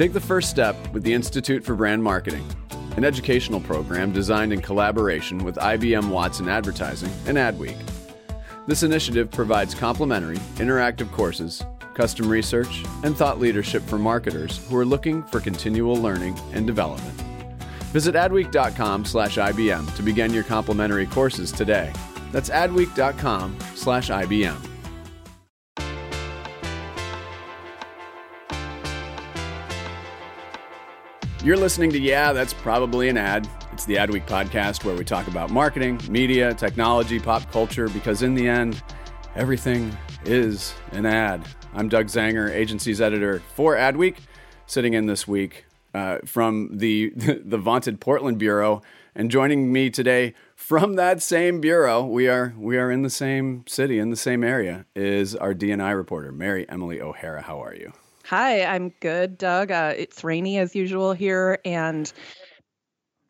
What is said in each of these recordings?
Take the first step with the Institute for Brand Marketing, an educational program designed in collaboration with IBM Watson Advertising and Adweek. This initiative provides complimentary, interactive courses, custom research, and thought leadership for marketers who are looking for continual learning and development. Visit adweek.com/ibm to begin your complimentary courses today. That's adweek.com/ibm. You're listening to Yeah, That's Probably an Ad. It's the Adweek podcast where we talk about marketing, media, technology, pop culture, because in the end, everything is an ad. I'm Doug Zanger, agency's editor for Adweek, sitting in this week uh, from the, the vaunted Portland bureau, and joining me today from that same bureau, we are we are in the same city, in the same area, is our DNI reporter, Mary Emily O'Hara. How are you? Hi, I'm good, Doug. Uh, it's rainy as usual here, and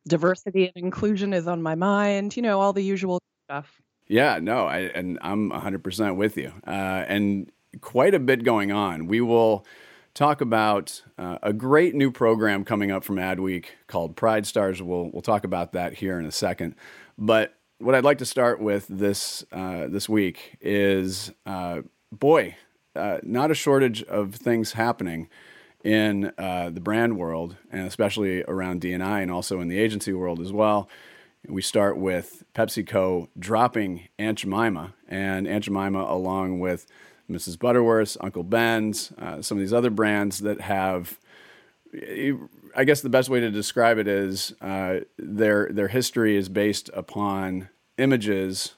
diversity and inclusion is on my mind. You know, all the usual stuff. Yeah, no, I, and I'm 100% with you. Uh, and quite a bit going on. We will talk about uh, a great new program coming up from Adweek called Pride Stars. We'll, we'll talk about that here in a second. But what I'd like to start with this, uh, this week is uh, boy, uh, not a shortage of things happening in uh, the brand world, and especially around DNI and also in the agency world as well. We start with PepsiCo dropping Aunt Jemima, and Aunt Jemima, along with Mrs. Butterworth, Uncle Ben's, uh, some of these other brands that have. I guess the best way to describe it is uh, their their history is based upon images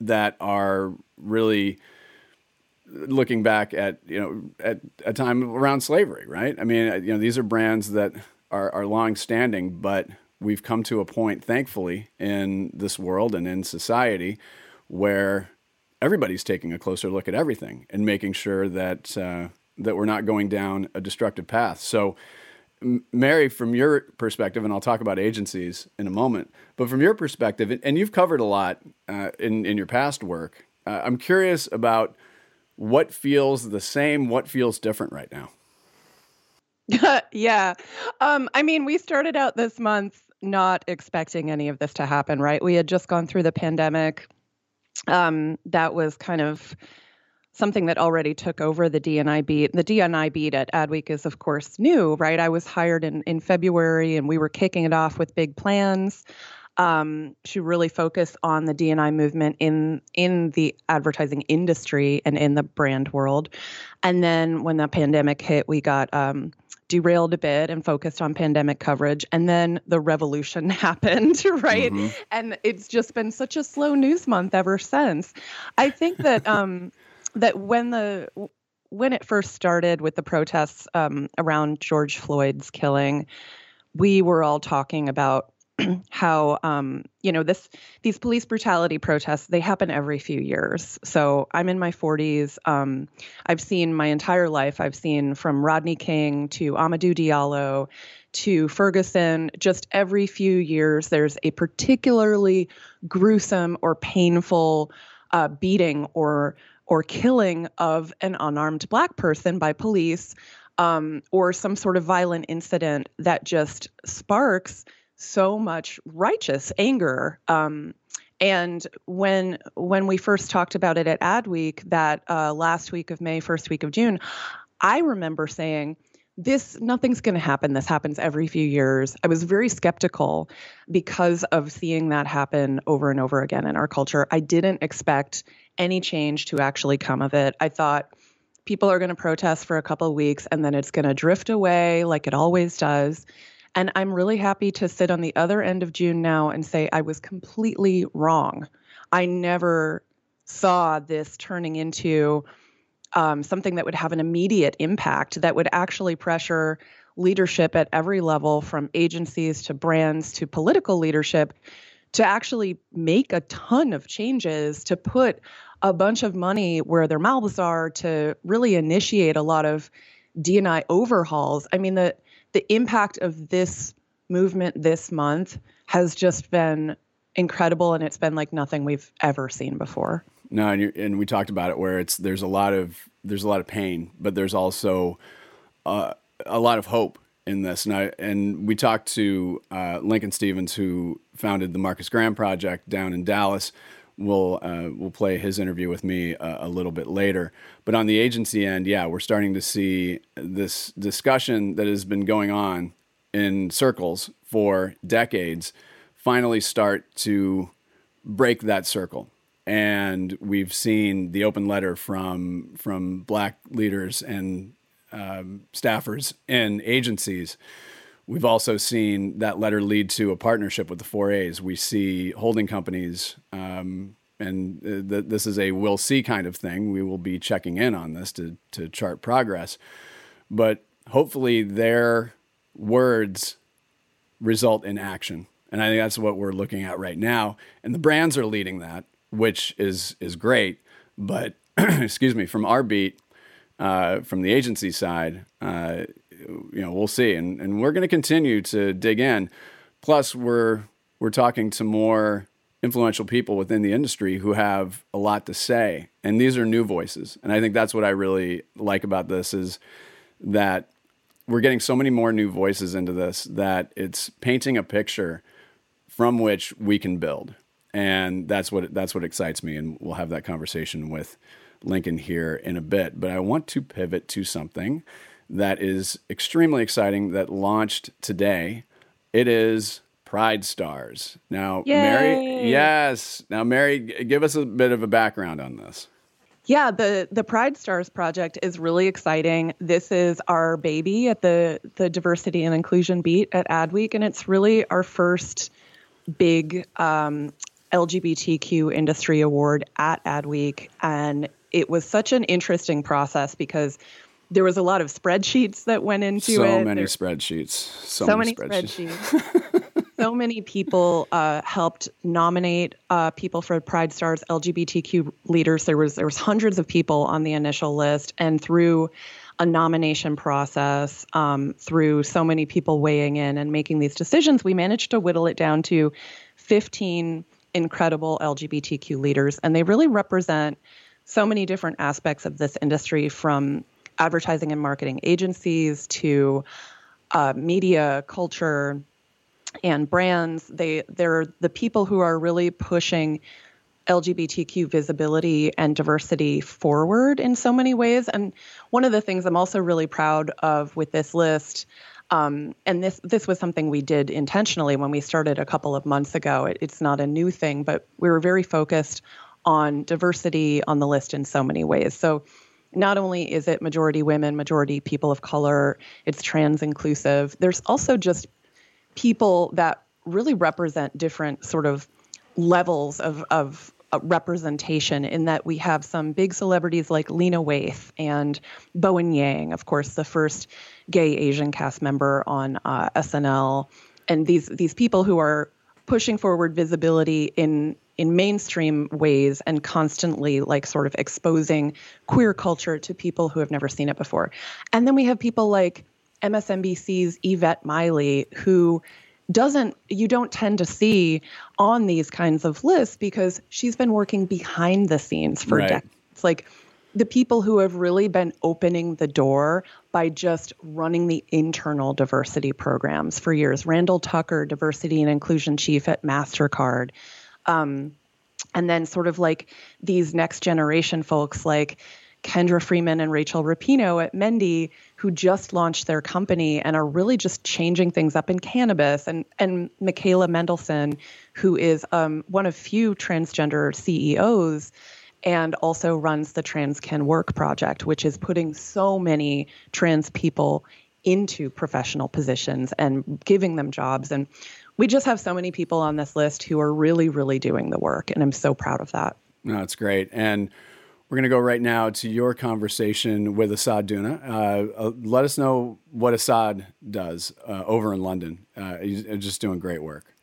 that are really looking back at you know at a time around slavery, right? I mean, you know, these are brands that are, are long standing, but we've come to a point, thankfully, in this world and in society where everybody's taking a closer look at everything and making sure that uh, that we're not going down a destructive path. So. Mary, from your perspective, and I'll talk about agencies in a moment, but from your perspective, and you've covered a lot uh, in in your past work, uh, I'm curious about what feels the same, what feels different right now? yeah. Um, I mean, we started out this month not expecting any of this to happen, right? We had just gone through the pandemic. Um, that was kind of something that already took over the DNI beat. The DNI beat at Adweek is, of course, new, right? I was hired in, in February and we were kicking it off with big plans um, to really focused on the DNI movement in in the advertising industry and in the brand world. And then when the pandemic hit, we got um, derailed a bit and focused on pandemic coverage. And then the revolution happened, right? Mm-hmm. And it's just been such a slow news month ever since. I think that um, that when the when it first started with the protests um, around George Floyd's killing, we were all talking about how um, you know this these police brutality protests they happen every few years. So i'm in my 40s um, i've seen my entire life i've seen from rodney king to amadou diallo to ferguson just every few years there's a particularly gruesome or painful uh, beating or or killing of an unarmed black person by police um, or some sort of violent incident that just sparks so much righteous anger. Um, and when when we first talked about it at Adweek, that uh, last week of May, first week of June, I remember saying, this nothing's going to happen. This happens every few years. I was very skeptical because of seeing that happen over and over again in our culture. I didn't expect any change to actually come of it. I thought people are going to protest for a couple weeks and then it's going to drift away like it always does. And I'm really happy to sit on the other end of June now and say I was completely wrong. I never saw this turning into um, something that would have an immediate impact that would actually pressure leadership at every level from agencies to brands to political leadership to actually make a ton of changes to put a bunch of money where their mouths are to really initiate a lot of D&I overhauls. I mean the the impact of this movement this month has just been incredible and it's been like nothing we've ever seen before. No, and, and we talked about it where it's there's a lot of there's a lot of pain, but there's also uh, a lot of hope in this. And I, and we talked to uh, Lincoln Stephens, who founded the Marcus Graham Project down in Dallas. We'll uh, we'll play his interview with me a, a, little bit later. But on the agency end, yeah, we're starting to see this discussion that has been going on in circles for decades finally start to break that circle and we've seen the open letter from from black leaders and um, staffers in agencies. We've also seen that letter lead to a partnership with the 4As. We see holding companies, um, and uh, th- this is a we'll see kind of thing. We will be checking in on this to, to chart progress. But hopefully, their words result in action. And I think that's what we're looking at right now. And the brands are leading that which is is great. But excuse me, from our beat, uh, from the agency side, uh, you know, we'll see, and and we're going to continue to dig in. Plus, we're we're talking to more influential people within the industry who have a lot to say, and these are new voices. And I think that's what I really like about this is that we're getting so many more new voices into this that it's painting a picture from which we can build and that's what that's what excites me. And we'll have that conversation with Lincoln here in a bit. But I want to pivot to something that is extremely exciting that launched today. It is Pride Stars. Now, Yay. Mary, yes. Now, Mary, give us a bit of a background on this. Yeah, the the Pride Stars project is really exciting. This is our baby at the the diversity and inclusion beat at Adweek, and it's really our first big um, LGBTQ industry award at Adweek. And it was such an interesting process because there was a lot of spreadsheets that went into so it. So many spreadsheets. So, so many, many spreadsheets. spreadsheets. so many people uh, helped nominate uh, people for Pride Stars LGBTQ leaders. There was there was hundreds of people on the initial list, and through a nomination process, um, through so many people weighing in and making these decisions, we managed to whittle it down to 15 incredible LGBTQ leaders, and they really represent so many different aspects of this industry from advertising and marketing agencies to uh, media, culture, and brands. They they're the people who are really pushing LGBTQ visibility and diversity forward in so many ways. And one of the things I'm also really proud of with this list um, and this this was something we did intentionally when we started a couple of months ago. It, it's not a new thing, but we were very focused on diversity on the list in so many ways. So not only is it majority women, majority people of color, it's trans inclusive. There's also just people that really represent different sort of levels of of uh, representation in that we have some big celebrities like Lena Waithe and Bowen Yang, of course, the first gay Asian cast member on uh, SNL, and these these people who are pushing forward visibility in in mainstream ways and constantly like sort of exposing queer culture to people who have never seen it before. And then we have people like MSNBC's Yvette Miley who doesn't you don't tend to see on these kinds of lists because she's been working behind the scenes for right. decades. Like the people who have really been opening the door by just running the internal diversity programs for years. Randall Tucker, diversity and inclusion chief at MasterCard. Um, and then sort of like these next generation folks like Kendra Freeman and Rachel Rapinoe at Mendi who just launched their company and are really just changing things up in cannabis. And and Michaela Mendelsohn, who is um, one of few transgender CEOs and also runs the Trans Can Work project, which is putting so many trans people into professional positions and giving them jobs. And we just have so many people on this list who are really, really doing the work. And I'm so proud of that. No, it's great. And we're going to go right now to your conversation with Asad Dhunna. Uh, uh, let us know what Asad does uh, over in London. Uh, he's just doing great work.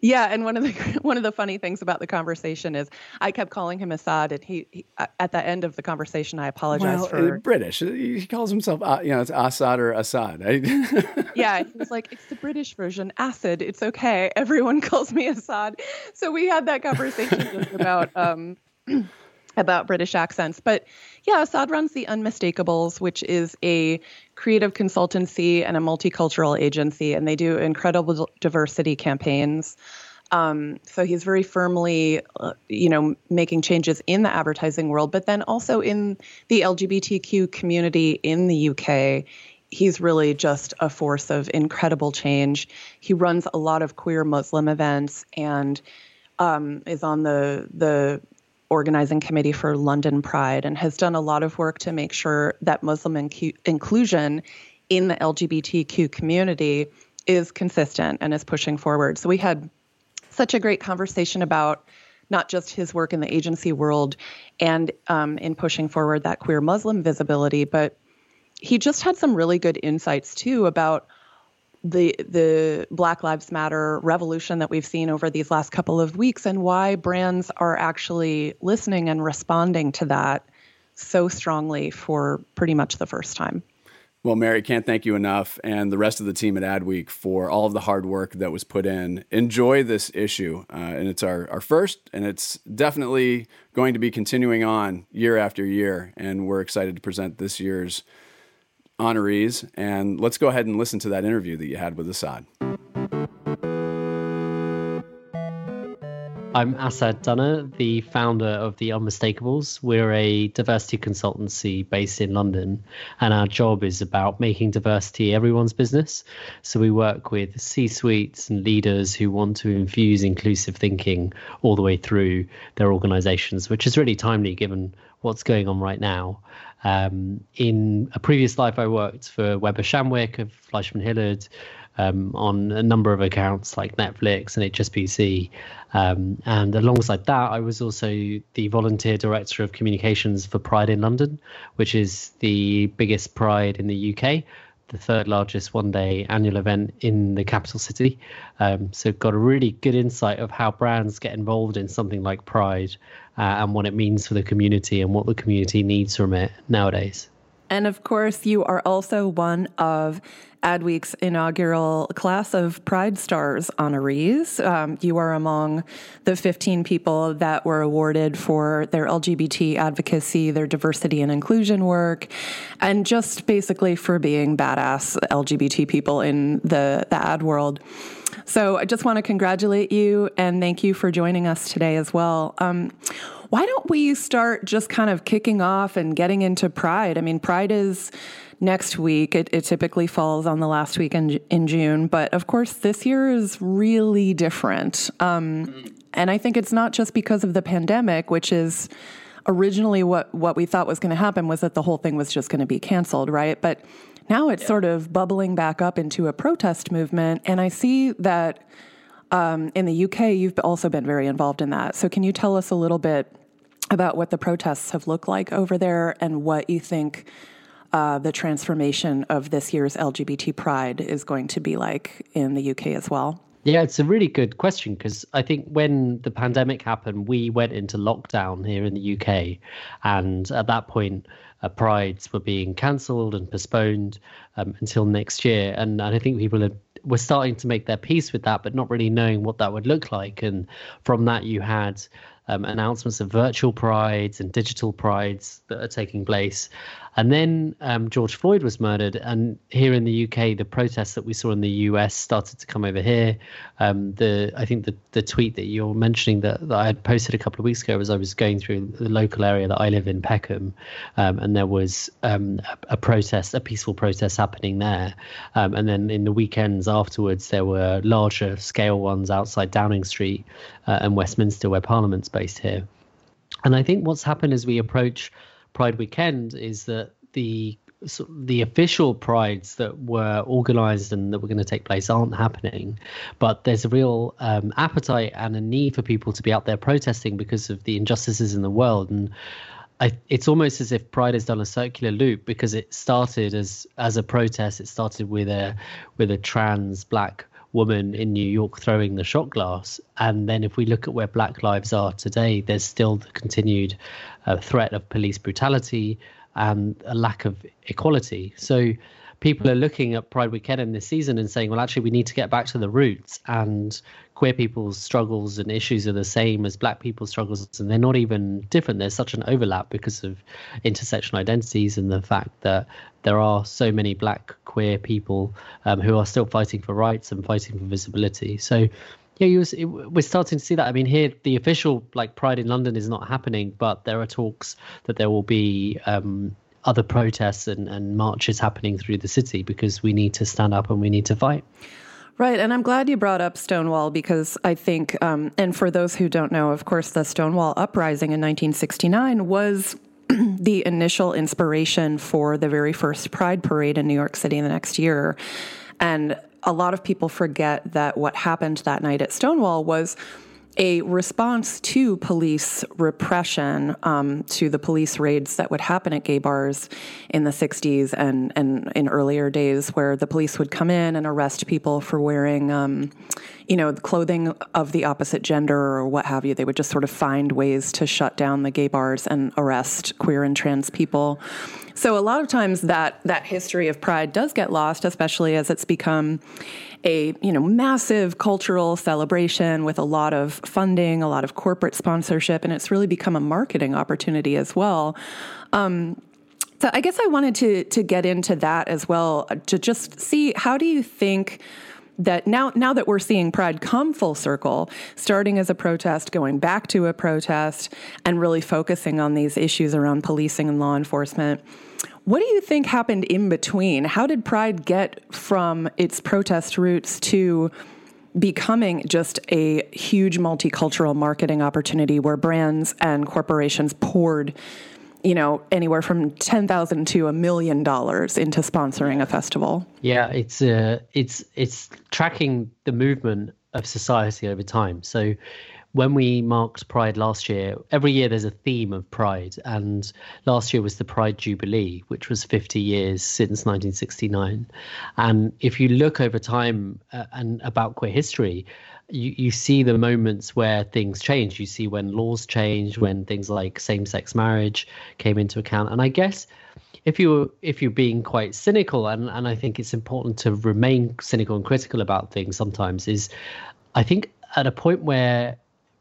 Yeah, and one of the one of the funny things about the conversation is I kept calling him Assad, and he, he at the end of the conversation I apologized well, for uh, British. He calls himself, uh, you know, it's Assad or Assad. yeah, he was like, it's the British version, Acid. It's okay. Everyone calls me Assad. So we had that conversation just about. Um, about British accents. But yeah, Asad runs the Unmistakables which is a creative consultancy and a multicultural agency, and they do incredible diversity campaigns. Um, so he's very firmly, uh, you know, making changes in the advertising world, but then also in the LGBTQ community in the UK. He's really just a force of incredible change. He runs a lot of queer Muslim events and um, is on the the organizing committee for London Pride and has done a lot of work to make sure that Muslim incu- inclusion in the LGBTQ community is consistent and is pushing forward. So we had such a great conversation about not just his work in the agency world and um, in pushing forward that queer Muslim visibility, but he just had some really good insights too about the the Black Lives Matter revolution that we've seen over these last couple of weeks and why brands are actually listening and responding to that so strongly for pretty much the first time. Well, Mary, can't thank you enough, and the rest of the team at Adweek for all of the hard work that was put in. Enjoy this issue, uh, and it's our, our first, and it's definitely going to be continuing on year after year. And we're excited to present this year's honorees. And let's go ahead and listen to that interview that you had with Asad. I'm Asad Dhunna, the founder of The Unmistakables We're a diversity consultancy based in London, and our job is about making diversity everyone's business. So we work with C suites and leaders who want to infuse inclusive thinking all the way through their organizations, which is really timely given what's going on right now. Um, in a previous life, I worked for Weber Shandwick of Fleishman Hillard um, on a number of accounts like Netflix and HSBC. Um, and alongside that, I was also the volunteer director of communications for Pride in London, which is the biggest Pride in the UK the third largest one day annual event in the capital city. Um, so, got a really good insight of how brands get involved in something like Pride uh, and what it means for the community and what the community needs from it nowadays. And of course, you are also one of Adweek's inaugural class of Pride Stars honorees. Um, you are among the 15 people that were awarded for their LGBT advocacy, their diversity and inclusion work, and just basically for being badass LGBT people in the, the ad world. So I just want to congratulate you and thank you for joining us today as well. Um, why don't we start just kind of kicking off and getting into Pride? I mean, Pride is next week. It, it typically falls on the last week in, in June, but of course, this year is really different. Um, and I think it's not just because of the pandemic, which is originally what, what we thought was going to happen was that the whole thing was just going to be canceled, right? But now it's yeah. sort of bubbling back up into a protest movement. And I see that um, in the UK, you've also been very involved in that. So, can you tell us a little bit about what the protests have looked like over there and what you think uh, the transformation of this year's LGBT Pride is going to be like in the UK as well? Yeah, it's a really good question because I think when the pandemic happened, we went into lockdown here in the UK. And at that point, uh, prides were being cancelled and postponed um, until next year. And, and I think people had were starting to make their peace with that, but not really knowing what that would look like. And from that, you had um, announcements of virtual prides and digital prides that are taking place. And then um, George Floyd was murdered, and here in the UK, the protests that we saw in the US started to come over here. Um, the I think the the tweet that you're mentioning that, that I had posted a couple of weeks ago as I was going through the local area that I live in, Peckham, um, and there was um, a, a, protest, a peaceful protest happening there. Um, and then in the weekends afterwards, there were larger scale ones outside Downing Street uh, and Westminster, where Parliament's based here. And I think what's happened as we approach Pride weekend is that the the official prides that were organized and that were going to take place aren't happening but there's a real um, appetite and a need for people to be out there protesting because of the injustices in the world and I, it's almost as if Pride has done a circular loop because it started as as a protest. It started with a with a trans black woman in New York throwing the shot glass, and then if we look at where Black lives are today, there's still the continued uh, threat of police brutality, and a lack of equality. So people are looking at Pride Weekend in this season and saying, well, actually, we need to get back to the roots. And queer people's struggles and issues are the same as black people's struggles, and they're not even different. There's such an overlap because of intersectional identities and the fact that there are so many black queer people um, who are still fighting for rights and fighting for visibility. So yeah, was, it, we're starting to see that. I mean, here the official like Pride in London is not happening, but there are talks that there will be um, other protests and, and marches happening through the city because we need to stand up and we need to fight. Right, and I'm glad you brought up Stonewall because I think, um, and for those who don't know, of course, the Stonewall uprising in 1969 was the initial inspiration for the very first Pride Parade in New York City the next year. And a lot of people forget that what happened that night at Stonewall was a response to police repression, um, to the police raids that would happen at gay bars in the 60s and, and in earlier days, where the police would come in and arrest people for wearing, um, you know, clothing of the opposite gender or what have you. They would just sort of find ways to shut down the gay bars and arrest queer and trans people. So a lot of times that that history of pride does get lost, especially as it's become a you know massive cultural celebration with a lot of funding, a lot of corporate sponsorship, and it's really become a marketing opportunity as well. Um, so I guess I wanted to to get into that as well to just see how do you think that now now that we're seeing pride come full circle starting as a protest going back to a protest and really focusing on these issues around policing and law enforcement what do you think happened in between? How did Pride get from its protest roots to becoming just a huge multicultural marketing opportunity where brands and corporations poured you know anywhere from 10,000 to a million dollars into sponsoring a festival. Yeah, it's uh, it's it's tracking the movement of society over time. So when we marked Pride last year, every year there's a theme of Pride, and last year was the Pride Jubilee, which was 50 years since 1969. And if you look over time uh, and about queer history, you, you see the moments where things change. You see when laws change, when things like same-sex marriage came into account, and I guess if you if you're being quite cynical, and and I think it's important to remain cynical and critical about things sometimes, is I think at a point where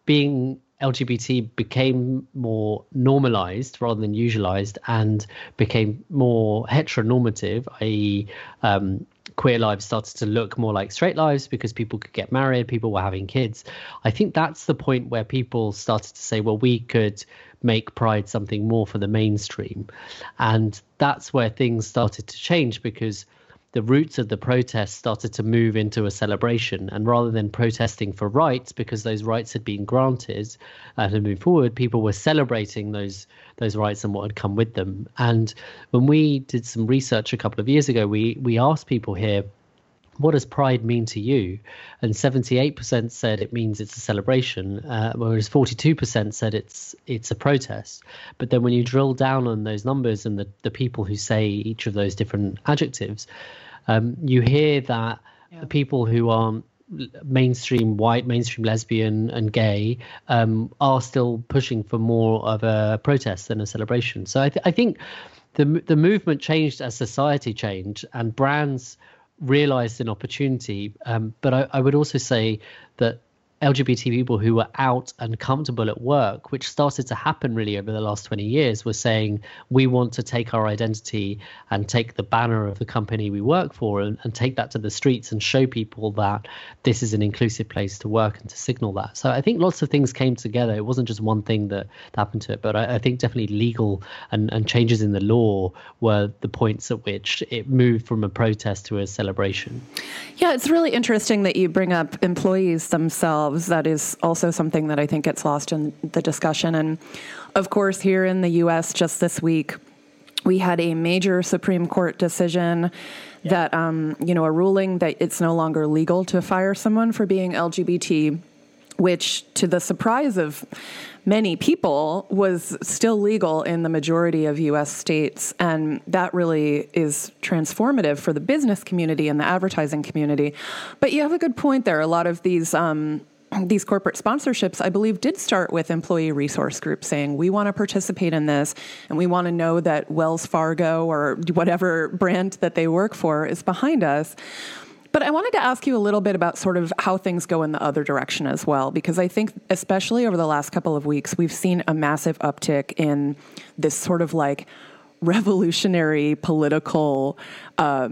being LGBT became more normalized rather than usualized and became more heteronormative, i.e., um, queer lives started to look more like straight lives because people could get married, people were having kids. I think that's the point where people started to say, well, we could make Pride something more for the mainstream. And that's where things started to change because the roots of the protest started to move into a celebration. And rather than protesting for rights, because those rights had been granted and to move forward, people were celebrating those those rights and what had come with them. And when we did some research a couple of years ago, we we asked people here. What does pride mean to you? And 78% said it means it's a celebration, uh, whereas 42% said it's it's a protest. But then when you drill down on those numbers and the, the people who say each of those different adjectives, um, you hear that yeah. the people who aren't mainstream white, mainstream lesbian, and gay um, are still pushing for more of a protest than a celebration. So I, th- I think the the movement changed as society changed, and brands realized an opportunity. Um, but I, I, would also say that LGBT people who were out and comfortable at work, which started to happen really over the last 20 years, were saying, we want to take our identity and take the banner of the company we work for and, and take that to the streets and show people that this is an inclusive place to work and to signal that. So I think lots of things came together. It wasn't just one thing that happened to it, but I, I think definitely legal and, and changes in the law were the points at which it moved from a protest to a celebration. Yeah, it's really interesting that you bring up employees themselves themselves. That is also something that I think gets lost in the discussion. And of course, here in the US just this week, we had a major Supreme Court decision yeah. that, um, you know, a ruling that it's no longer legal to fire someone for being LGBT, which, to the surprise of many people was still legal in the majority of US states. And that really is transformative for the business community and the advertising community. But you have a good point there. A lot of these, um, these corporate sponsorships, I believe, did start with employee resource groups saying, we want to participate in this and we want to know that Wells Fargo or whatever brand that they work for is behind us. But I wanted to ask you a little bit about sort of how things go in the other direction as well, because I think, especially over the last couple of weeks, we've seen a massive uptick in this sort of like revolutionary political uh,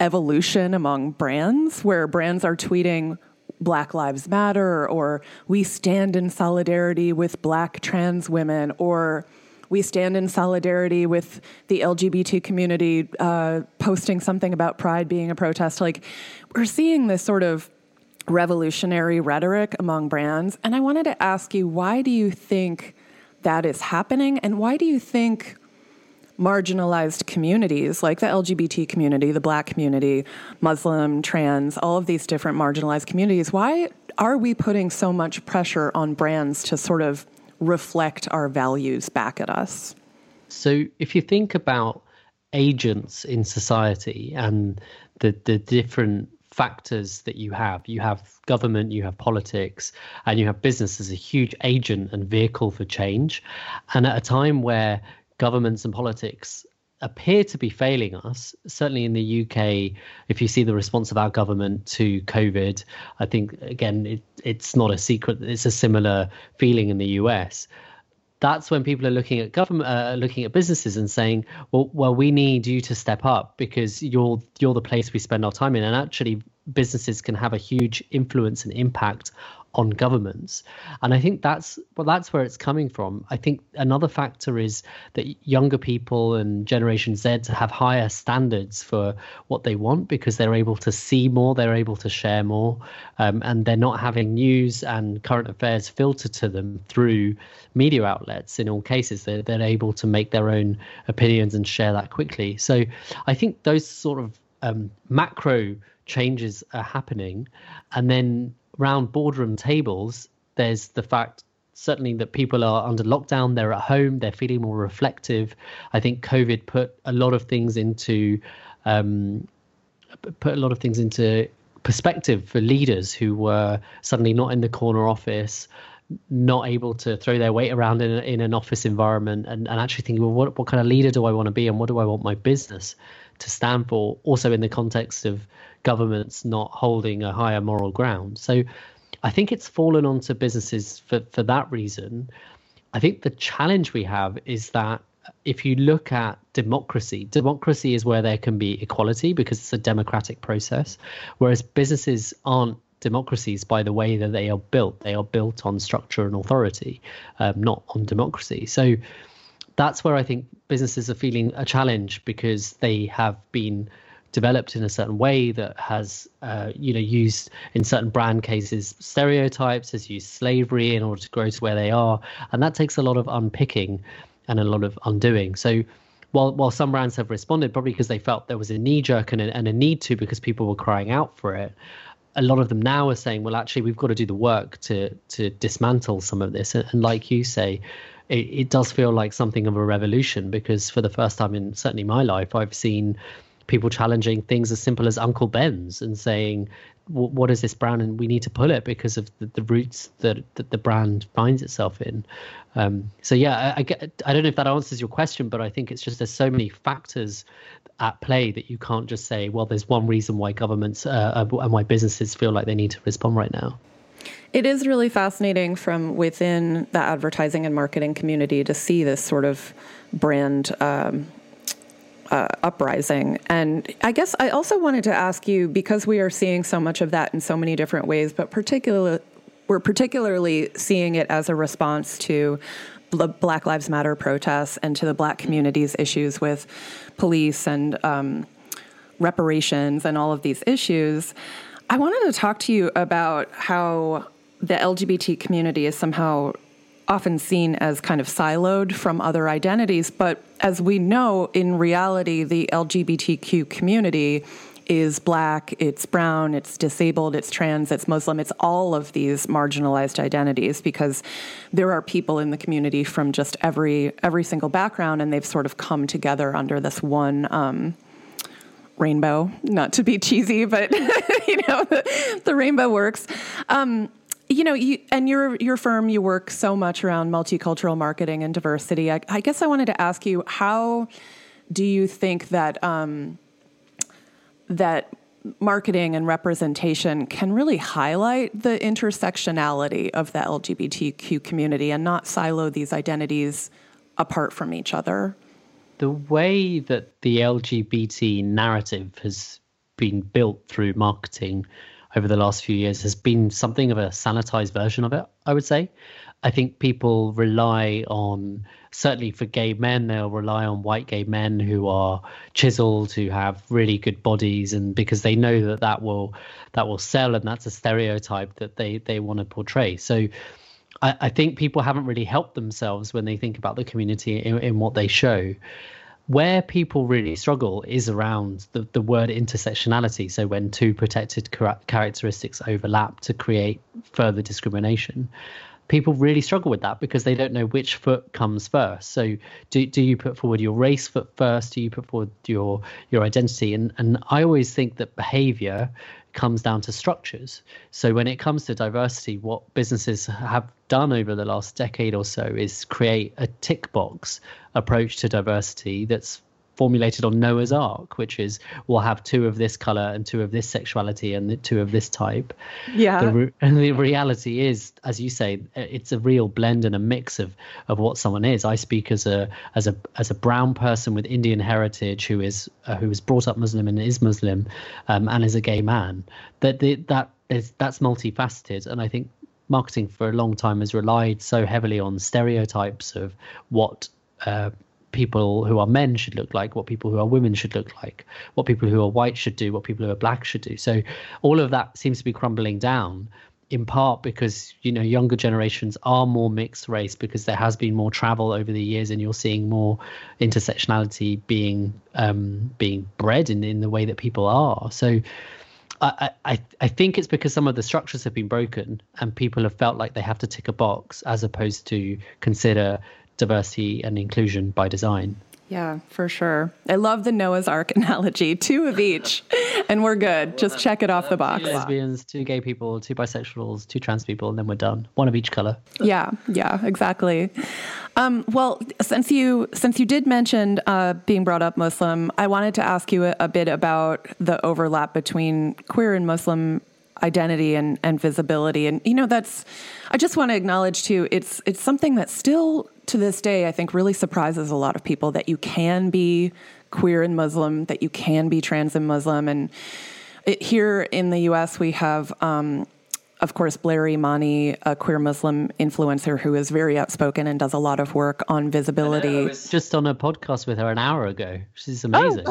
evolution among brands, where brands are tweeting, Black Lives Matter or we stand in solidarity with black trans women or we stand in solidarity with the LGBT community uh, posting something about pride being a protest. Like we're seeing this sort of revolutionary rhetoric among brands. And I wanted to ask you, why do you think that is happening? And why do you think marginalized communities like the LGBT community, the black community, Muslim, trans, all of these different marginalized communities, why are we putting so much pressure on brands to sort of reflect our values back at us? So if you think about agents in society and the, the different factors that you have. You have government, you have politics, and you have business as a huge agent and vehicle for change. And at a time where governments and politics appear to be failing us. Certainly in the UK, if you see the response of our government to COVID, I think again it, it's not a secret. It's a similar feeling in the US. That's when people are looking at government, uh, looking at businesses, and saying, "Well, well, we need you to step up because you're you're the place we spend our time in." And actually, businesses can have a huge influence and impact on governments. And I think that's well, that's where it's coming from. I think another factor is that younger people and Generation Z have higher standards for what they want because they're able to see more, they're able to share more, um, and they're not having news and current affairs filtered to them through media outlets. In all cases, they're, they're able to make their own opinions and share that quickly. So I think those sort of um, macro changes are happening, and then round boardroom tables, there's the fact certainly that people are under lockdown, they're at home, they're feeling more reflective. I think COVID put a lot of things into um, put a lot of things into perspective for leaders who were suddenly not in the corner office, not able to throw their weight around in, in an office environment and, and actually thinking, well, what, what kind of leader do I want to be and what do I want my business to stand for? Also in the context of governments not holding a higher moral ground. So I think it's fallen onto businesses for, for that reason. I think the challenge we have is that if you look at democracy, democracy is where there can be equality because it's a democratic process, whereas businesses aren't democracies by the way that they are built. They are built on structure and authority, um, not on democracy. So that's where I think businesses are feeling a challenge because they have been developed in a certain way that has uh, you know used in certain brand cases stereotypes has used slavery in order to grow to where they are. And that takes a lot of unpicking and a lot of undoing. So while while some brands have responded probably because they felt there was a knee jerk and a, and a need to because people were crying out for it a lot of them now are saying well actually we've got to do the work to to dismantle some of this. And, and like you say it, it does feel like something of a revolution because for the first time in certainly my life i've seen people challenging things as simple as Uncle Ben's and saying, "What is this brand?" and we need to pull it because of the, the roots that, that the brand finds itself in. Um, so yeah, I, I, get. I don't know if that answers your question, but I think it's just there's so many factors at play that you can't just say, "Well, there's one reason why governments uh, and why businesses feel like they need to respond right now." It is really fascinating from within the advertising and marketing community to see this sort of brand um, uh, uprising. And I guess I also wanted to ask you because we are seeing so much of that in so many different ways, but particularly we're particularly seeing it as a response to Black Lives Matter protests and to the Black community's issues with police and um, reparations and all of these issues. I wanted to talk to you about how the LGBT community is somehow often seen as kind of siloed from other identities. But as we know, in reality, the LGBTQ community is black, it's brown, it's disabled, it's trans, it's Muslim, it's all of these marginalized identities because there are people in the community from just every every single background, and they've sort of come together under this one. Um, rainbow not to be cheesy but you know the, the rainbow works um, you know, you, and your your firm, you work so much around multicultural marketing and diversity. I, I guess I wanted to ask you, how do you think that um, that marketing and representation can really highlight the intersectionality of the LGBTQ community and not silo these identities apart from each other? The way that the LGBT narrative has been built through marketing over the last few years has been something of a sanitized version of it, I would say. I think people rely on, certainly for gay men, they'll rely on white gay men who are chiseled, who have really good bodies, and because they know that that will that will sell, and that's a stereotype that they they want to portray. So. I, I think people haven't really helped themselves when they think about the community in, in what they show where people really struggle is around the, the word intersectionality. So when two protected characteristics overlap to create further discrimination, people really struggle with that because they don't know which foot comes first. So do do you put forward your race foot first? Do you put forward your your identity? And and I always think that behavior comes down to structures. So when it comes to diversity, what businesses have done over the last decade or so is create a tick box approach to diversity that's formulated on Noah's Ark, which is we'll have two of this color and two of this sexuality and two of this type. Yeah. The, and the reality is, as you say, it's a real blend and a mix of of what someone is. I speak as a as a as a brown person with Indian heritage who is uh, who was brought up Muslim and is Muslim, um, and is a gay man. That the, that is that's multifaceted, and I think marketing for a long time has relied so heavily on stereotypes of what uh, people who are men should look like, what people who are women should look like, what people who are white should do, what people who are black should do. So all of that seems to be crumbling down in part because you know younger generations are more mixed race because there has been more travel over the years and you're seeing more intersectionality being um, being bred in, in the way that people are so I, I, I think it's because some of the structures have been broken and people have felt like they have to tick a box as opposed to consider diversity and inclusion by design. Yeah, for sure. I love the Noah's Ark analogy. Two of each, and we're good. Just check it off the box. Two lesbians, two gay people, two bisexuals, two trans people, and then we're done. One of each color. Yeah, yeah, exactly. Um, well, since you since you did mention uh, being brought up Muslim, I wanted to ask you a, a bit about the overlap between queer and Muslim identity and, and visibility. And you know, that's I just want to acknowledge too, it's it's something that still to this day I think really surprises a lot of people that you can be queer and Muslim, that you can be trans and Muslim. And it, here in the US we have um, of course, Blair Imani, a queer Muslim influencer who is very outspoken and does a lot of work on visibility. I, I was just on a podcast with her an hour ago. She's amazing.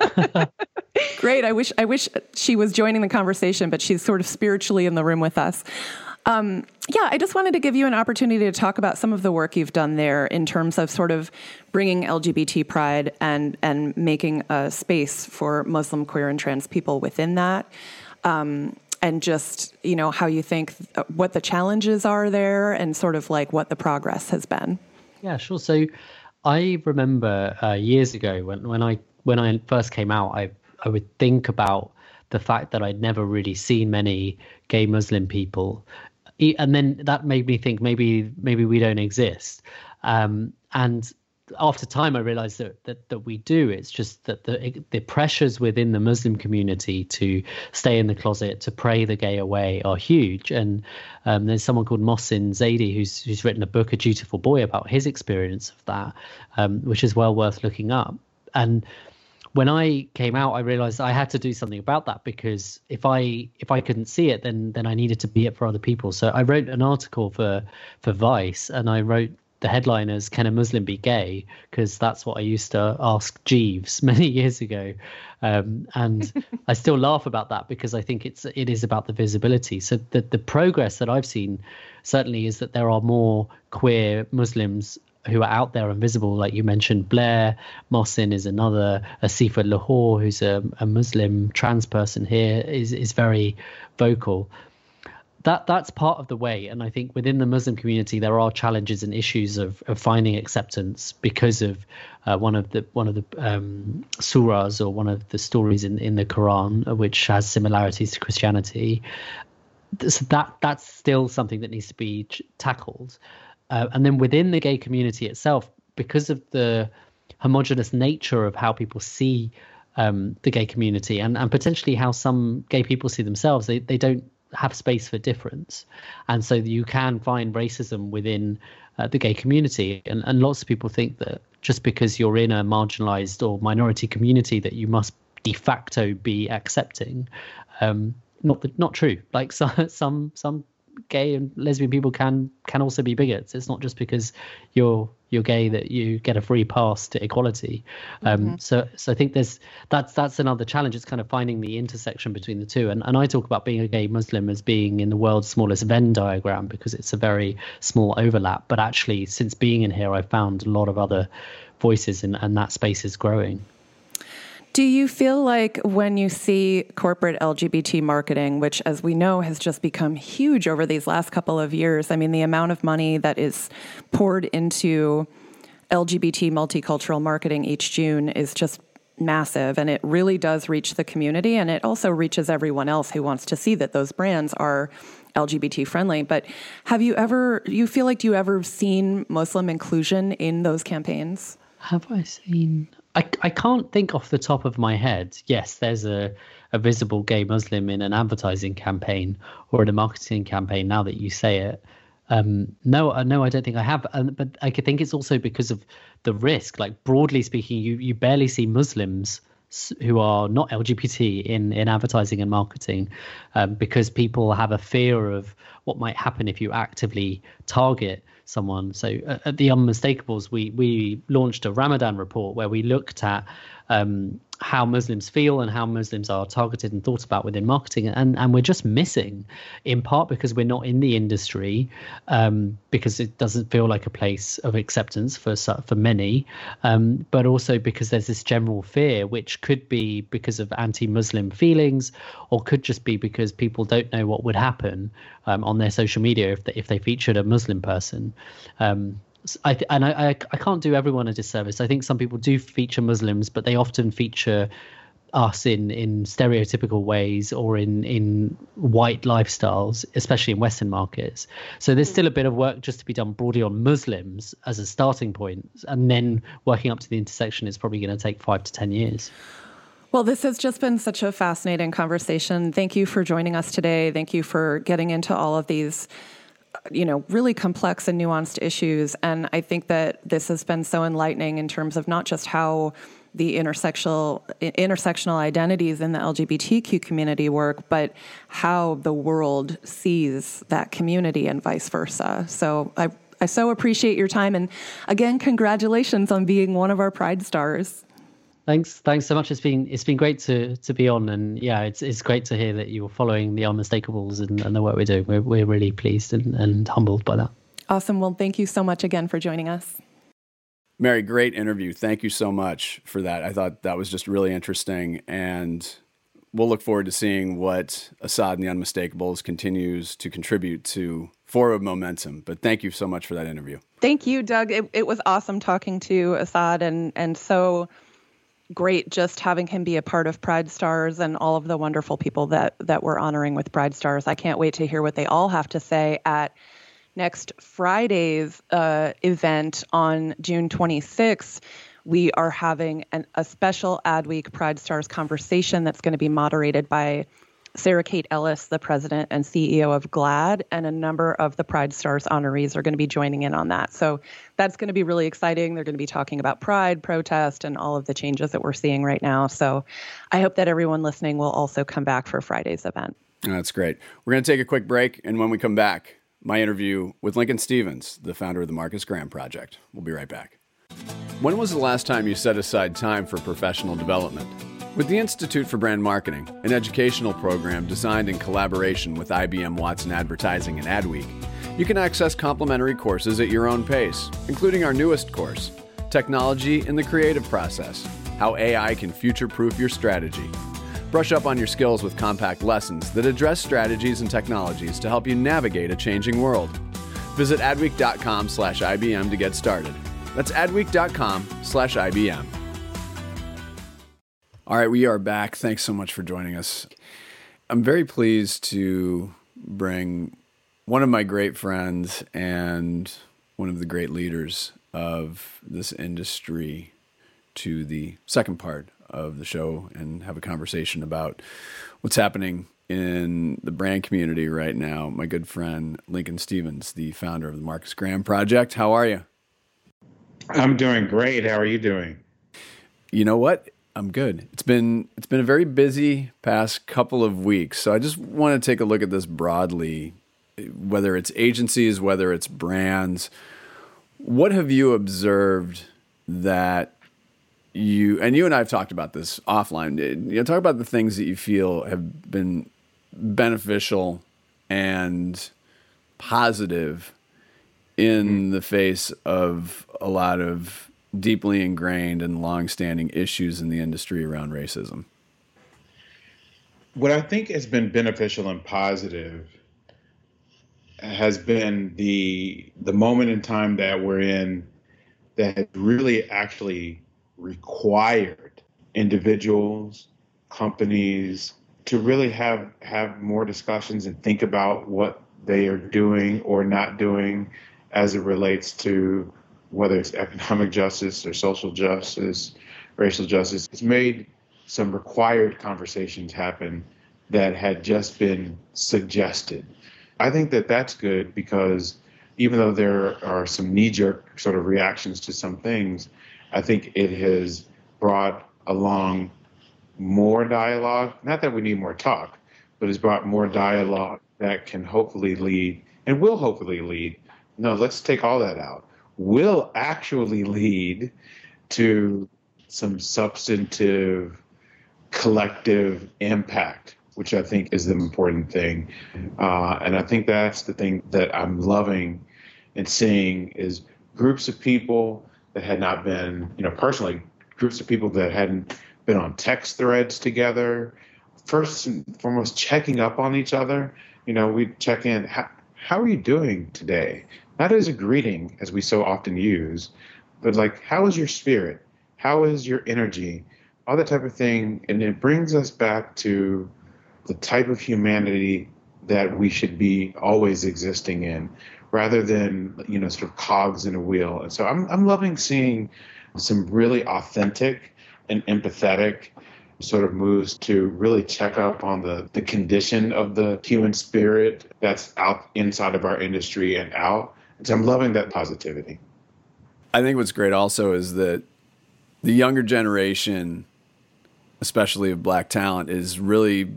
Oh. Great. I wish I wish she was joining the conversation, but she's sort of spiritually in the room with us. Um, yeah, I just wanted to give you an opportunity to talk about some of the work you've done there in terms of sort of bringing LGBT pride and and making a space for Muslim, queer, and trans people within that. Um, and just you know how you think what the challenges are there and sort of like what the progress has been. Yeah sure. So i remember uh, years ago when, when i when i first came out i i would think about the fact that i'd never really seen many gay muslim people and then that made me think maybe maybe we don't exist um, and after time, I realized that, that that we do. It's just that the the pressures within the Muslim community to stay in the closet, to pray the gay away, are huge. And um, there's someone called Mohsin Zaidi who's who's written a book, A Dutiful Boy, about his experience of that, um, which is well worth looking up. And when I came out, I realized I had to do something about that because if I if I couldn't see it, then then I needed to be it for other people. So I wrote an article for for Vice, and I wrote the headline as "Can a Muslim be gay?" because that's what I used to ask Jeeves many years ago, um, and I still laugh about that because I think it's it is about the visibility. So the the progress that I've seen certainly is that there are more queer Muslims who are out there and visible, like you mentioned. Blair Mohsin is another. Asifa Lahore, who's a, a Muslim trans person here, is is very vocal that that's part of the way and i think within the muslim community there are challenges and issues of, of finding acceptance because of uh, one of the one of the um, surahs or one of the stories in, in the quran uh, which has similarities to christianity so that that's still something that needs to be ch- tackled uh, and then within the gay community itself because of the homogenous nature of how people see um, the gay community and, and potentially how some gay people see themselves they, they don't have space for difference, and so you can find racism within uh, the gay community. And, and lots of people think that just because you're in a marginalized or minority community, that you must de facto be accepting. Um, not the, not true. Like so, some some gay and lesbian people can can also be bigots. It's not just because you're you're gay that you get a free pass to equality. Um, mm-hmm. So so I think there's that's that's another challenge. It's kind of finding the intersection between the two. And and I talk about being a gay Muslim as being in the world's smallest Venn diagram because it's a very small overlap. But actually, since being in here, I've found a lot of other voices, and and that space is growing. Do you feel like when you see corporate LGBT marketing, which, as we know, has just become huge over these last couple of years? I mean, the amount of money that is poured into LGBT multicultural marketing each June is just massive and it really does reach the community and it also reaches everyone else who wants to see that those brands are LGBT friendly. But have you ever, you feel like, you ever seen Muslim inclusion in those campaigns? Have I seen? I, I can't think off the top of my head. Yes, there's a, a visible gay Muslim in an advertising campaign or in a marketing campaign. Now that you say it, um, no, uh, no, I don't think I have. But I think it's also because of the risk. Like broadly speaking, you you barely see Muslims who are not LGBT in in advertising and marketing, um, because people have a fear of what might happen if you actively target someone. So uh, at the Unmistakables we we launched a Ramadan report where we looked at um, how Muslims feel and how Muslims are targeted and thought about within marketing, and and we're just missing, in part because we're not in the industry, um, because it doesn't feel like a place of acceptance for for many, um, but also because there's this general fear, which could be because of anti-Muslim feelings, or could just be because people don't know what would happen um, on their social media if they, if they featured a Muslim person. Um, I th- and I, I, I can't do everyone a disservice. I think some people do feature Muslims, but they often feature us in in stereotypical ways or in in white lifestyles, especially in Western markets. So there's hmm. still a bit of work just to be done broadly on Muslims as a starting point, and then working up to the intersection is probably going to take five to ten years. Well, this has just been such a fascinating conversation. Thank you for joining us today. Thank you for getting into all of these you know, really complex and nuanced issues. And I think that this has been so enlightening in terms of not just how the intersectional intersectional identities in the LGBTQ community work, but how the world sees that community and vice versa. So I I so appreciate your time and again congratulations on being one of our Pride stars. Thanks, thanks so much. It's been it's been great to to be on, and yeah, it's it's great to hear that you're following the Unmistakables and, and the work we're doing. We're we're really pleased and, and humbled by that. Awesome. Well, thank you so much again for joining us. Mary, great interview. Thank you so much for that. I thought that was just really interesting, and we'll look forward to seeing what Asad and the Unmistakables continues to contribute to forward momentum. But thank you so much for that interview. Thank you, Doug. It, it was awesome talking to Asad, and and so great just having him be a part of Pride Stars and all of the wonderful people that that we're honoring with Pride Stars. I can't wait to hear what they all have to say at next Friday's uh, event on June 26th, we are having an, a special Adweek Pride Stars conversation that's going to be moderated by Sarah Kate Ellis, the president and CEO of GLAAD, and a number of the Pride Stars honorees are going to be joining in on that. So that's going to be really exciting. They're going to be talking about pride, protest, and all of the changes that we're seeing right now. So I hope that everyone listening will also come back for Friday's event. That's great. We're going to take a quick break, and when we come back, my interview with Lincoln Stephens, the founder of the Marcus Graham Project. We'll be right back. When was the last time you set aside time for professional development? With the Institute for Brand Marketing, an educational program designed in collaboration with IBM Watson Advertising and Adweek, you can access complimentary courses at your own pace, including our newest course, Technology in the Creative Process How AI Can Future Proof Your Strategy. Brush up on your skills with compact lessons that address strategies and technologies to help you navigate a changing world. Visit adweek.com slash IBM to get started. That's adweek.com slash IBM. All right, we are back. Thanks so much for joining us. I'm very pleased to bring one of my great friends and one of the great leaders of this industry to the second part of the show and have a conversation about what's happening in the brand community right now. My good friend Lincoln Stephens, the founder of the Marcus Graham Project. How are you? I'm doing great. How are you doing? You know what? I'm good. It's been it's been a very busy past couple of weeks. So I just want to take a look at this broadly, whether it's agencies, whether it's brands. What have you observed that you and you and I have talked about this offline. You know, talk about the things that you feel have been beneficial and positive in mm-hmm. the face of a lot of deeply ingrained and long-standing issues in the industry around racism? What I think has been beneficial and positive has been the the moment in time that we're in that has really actually required individuals, companies to really have have more discussions and think about what they are doing or not doing as it relates to whether it's economic justice or social justice, racial justice. It's made some required conversations happen that had just been suggested. I think that that's good because even though there are some knee jerk sort of reactions to some things, I think it has brought along more dialogue. Not that we need more talk, but it's brought more dialogue that can hopefully lead and will hopefully lead. No, let's take all that out will actually lead to some substantive collective impact, which I think is the important thing. Uh, and I think that's the thing that I'm loving and seeing is groups of people that had not been, you know, personally, groups of people that hadn't been on text threads together. First and foremost, checking up on each other. You know, we check in. How, how are you doing today? Not as a greeting as we so often use, but like, how is your spirit? How is your energy? All that type of thing. And it brings us back to the type of humanity that we should be always existing in rather than, you know, sort of cogs in a wheel. And so I'm, I'm loving seeing some really authentic and empathetic sort of moves to really check up on the, the condition of the human spirit that's out inside of our industry and out so I'm loving that positivity. I think what's great also is that the younger generation, especially of black talent, is really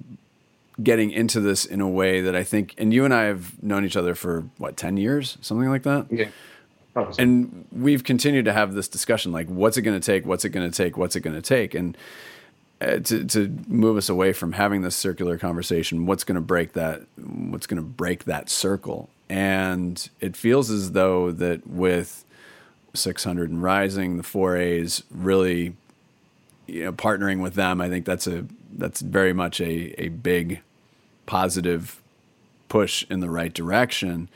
getting into this in a way that I think, and you and I have known each other for what, 10 years, something like that? Yeah. Probably. And we've continued to have this discussion like, what's it going to take? What's it going to take? What's it going to take? And uh, to, to move us away from having this circular conversation, what's going to break that? What's going to break that circle? And it feels as though that with 600 and rising, the four A's really you know, partnering with them, I think that's a that's very much a, a big positive push in the right direction.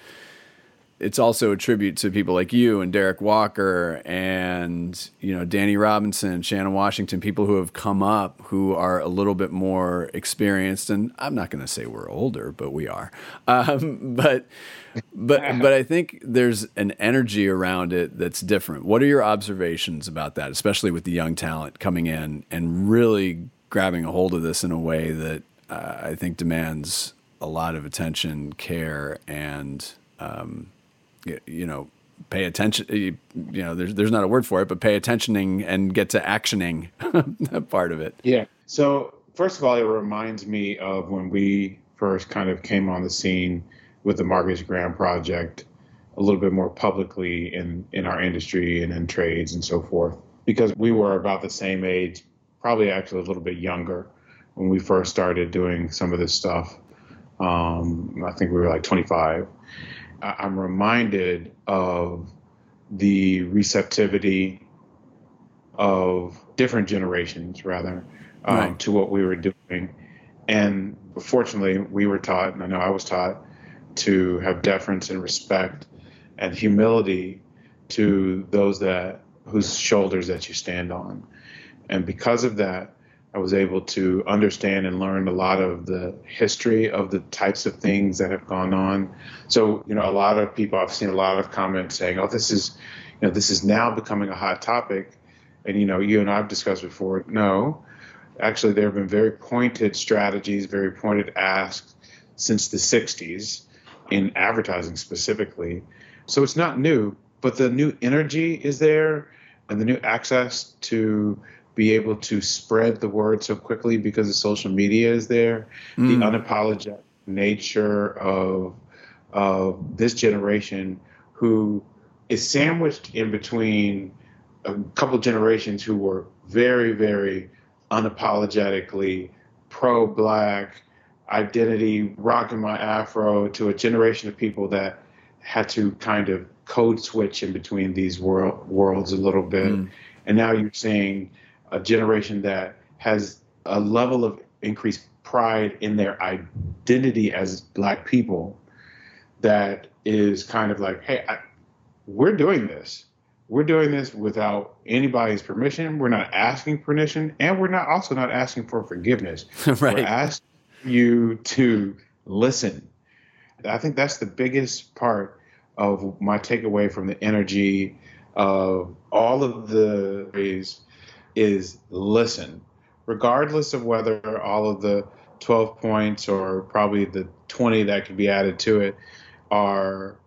It's also a tribute to people like you and Derek Walker and you know Danny Robinson, Shannon Washington, people who have come up who are a little bit more experienced. And I'm not going to say we're older, but we are. Um, but but but I think there's an energy around it that's different. What are your observations about that, especially with the young talent coming in and really grabbing a hold of this in a way that uh, I think demands a lot of attention, care, and um, you, know, pay attention. You, you, know, there's there's not a word for it, but pay attentioning and get to actioning part of it. Yeah. So first of all, it reminds me of when we first kind of came on the scene with the Marcus Graham project a little bit more publicly in in our industry and in trades and so forth because we were about the same age probably actually a little bit younger when we first started doing some of this stuff. Um, I think we were like 25. I- am reminded of the receptivity of different generations, rather, um, right. to what we were doing. And fortunately, we were taught, and I know I was taught, to have deference and respect and humility to those that whose shoulders that you stand on. And because of that, I was able to understand and learn a lot of the history of the types of things that have gone on. So, you know, a lot of people I've seen a lot of comments saying, "Oh, this is, you know, this is now becoming a hot topic." And you know, you and I've discussed before. No, actually, there have been very pointed strategies, very pointed asks since the '60s in advertising specifically. So it's not new, but the new energy is there, and the new access to be able to spread the word so quickly because the social media is there, mm. the unapologetic nature of of this generation who is sandwiched in between a couple generations who were very, very unapologetically pro-black identity, rocking my afro, to a generation of people that had to kind of code switch in between these world, worlds a little bit. Mm. And now you're seeing a generation that has a level of increased pride in their identity as black people that is kind of like, hey, I, we're doing this. We're doing this without anybody's permission. We're not asking permission, and we're not also not asking for forgiveness. right. We're asking you to listen. I think that's the biggest part of my takeaway from the energy of all of the ways is listen, regardless of whether all of the 12 points or probably the 20 that could be added to it are,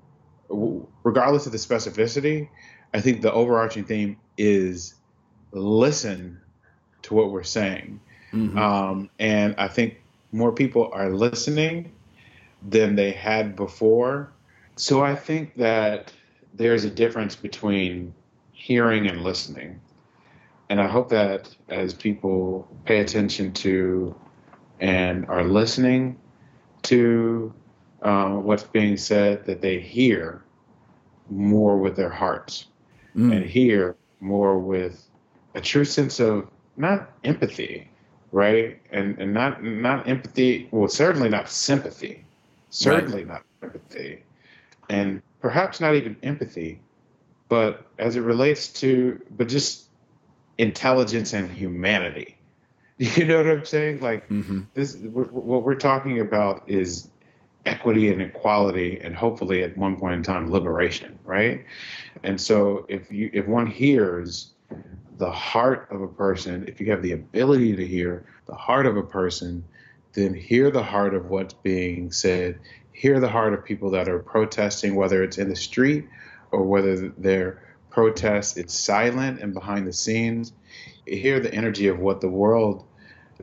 regardless of the specificity, I think the overarching theme is listen to what we're saying. Mm-hmm. Um, and I think more people are listening than they had before. So I think that there's a difference between hearing and listening. And I hope that as people pay attention to and are listening to uh, what's being said, that they hear more with their hearts mm. and hear more with a true sense of not empathy, right? And and not not empathy. Well, certainly not sympathy. Certainly right. not empathy, and perhaps not even empathy, but as it relates to, but just intelligence and humanity. You know what I'm saying? Like mm-hmm. this, what we're talking about is equity and equality, and hopefully at one point in time liberation, right? And so if you if one hears the heart of a person, if you have the ability to hear the heart of a person, then hear the heart of what's being said. Hear the heart of people that are protesting, whether it's in the street or whether they're protests. It's silent and behind the scenes. You hear the energy of what the world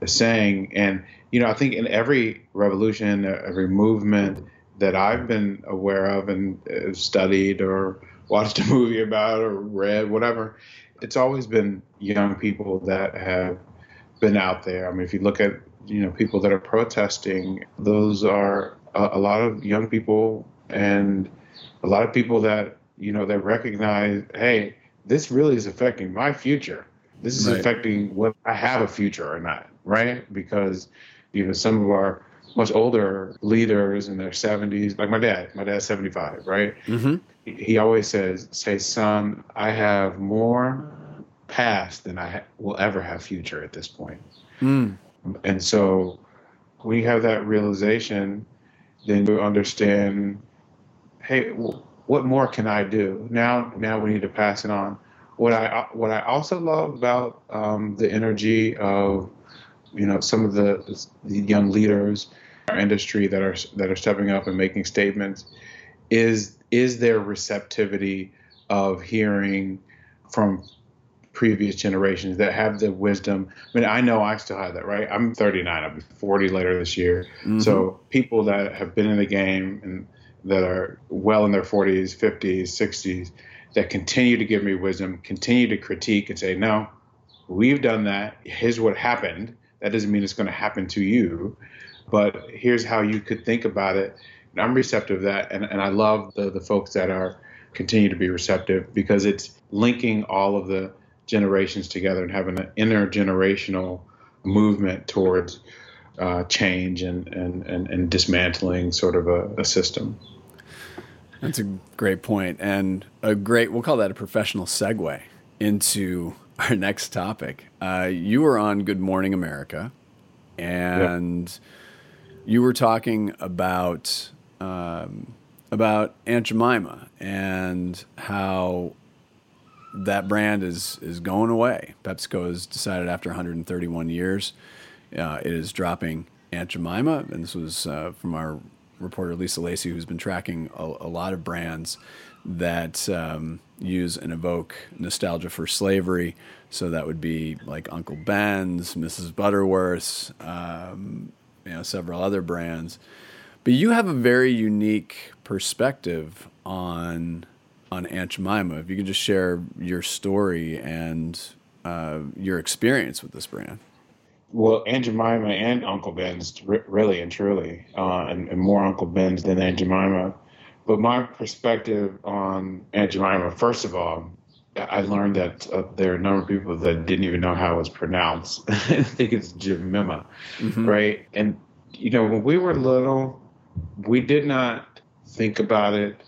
is saying. And, you know, I think in every revolution, every movement that I've been aware of and uh, studied or watched a movie about or read, whatever, it's always been young people that have been out there. I mean, if you look at, you know, people that are protesting, those are a, a lot of young people and a lot of people that you know, that recognize, hey, this really is affecting my future. This is right. affecting whether I have a future or not, right? Because, you know, some of our much older leaders in their 70s, like my dad. My dad's 75, right? Mm-hmm. He always says, "Say, son, I have more past than I ha- will ever have future at this point." Mm. And so, when you have that realization, then you understand, hey, w- what more can I do? Now, now we need to pass it on. What I what I also love about um, the energy of you know some of the, the young leaders in our industry that are that are stepping up and making statements is is their receptivity of hearing from previous generations that have the wisdom. I mean, I know I still have that, right? I'm 39. I'll be 40 later this year. Mm-hmm. So people that have been in the game and that are well in their 40s, 50s, 60s, that continue to give me wisdom, continue to critique and say, no, we've done that. Here's what happened. That doesn't mean it's going to happen to you, but here's how you could think about it. And I'm receptive to that, and, and I love the the folks that are continue to be receptive because it's linking all of the generations together and having an intergenerational movement towards uh, change and, and, and, and dismantling sort of a, a system. That's a great point, and a great. We'll call that a professional segue into our next topic. Uh, you were on Good Morning America, and yep. you were talking about um, about Aunt Jemima and how that brand is is going away. PepsiCo has decided after 131 years, uh, it is dropping Aunt Jemima, and this was uh, from our reporter Lisa Lacy, who's been tracking a, a lot of brands that um, use and evoke nostalgia for slavery. So that would be like Uncle Ben's, Mrs. Butterworth's, um, you know, several other brands. But you have a very unique perspective on on Aunt Jemima. If you could just share your story and uh, your experience with this brand. Well, Aunt Jemima and Uncle Ben's, really and truly, uh, and, and, more Uncle Ben's than Aunt Jemima. But my perspective on Aunt Jemima, first of all, I learned that uh, there are a number of people that didn't even know how it was pronounced. I think it's Jemima, mm-hmm. right? And, you know, when we were little, we did not think about it,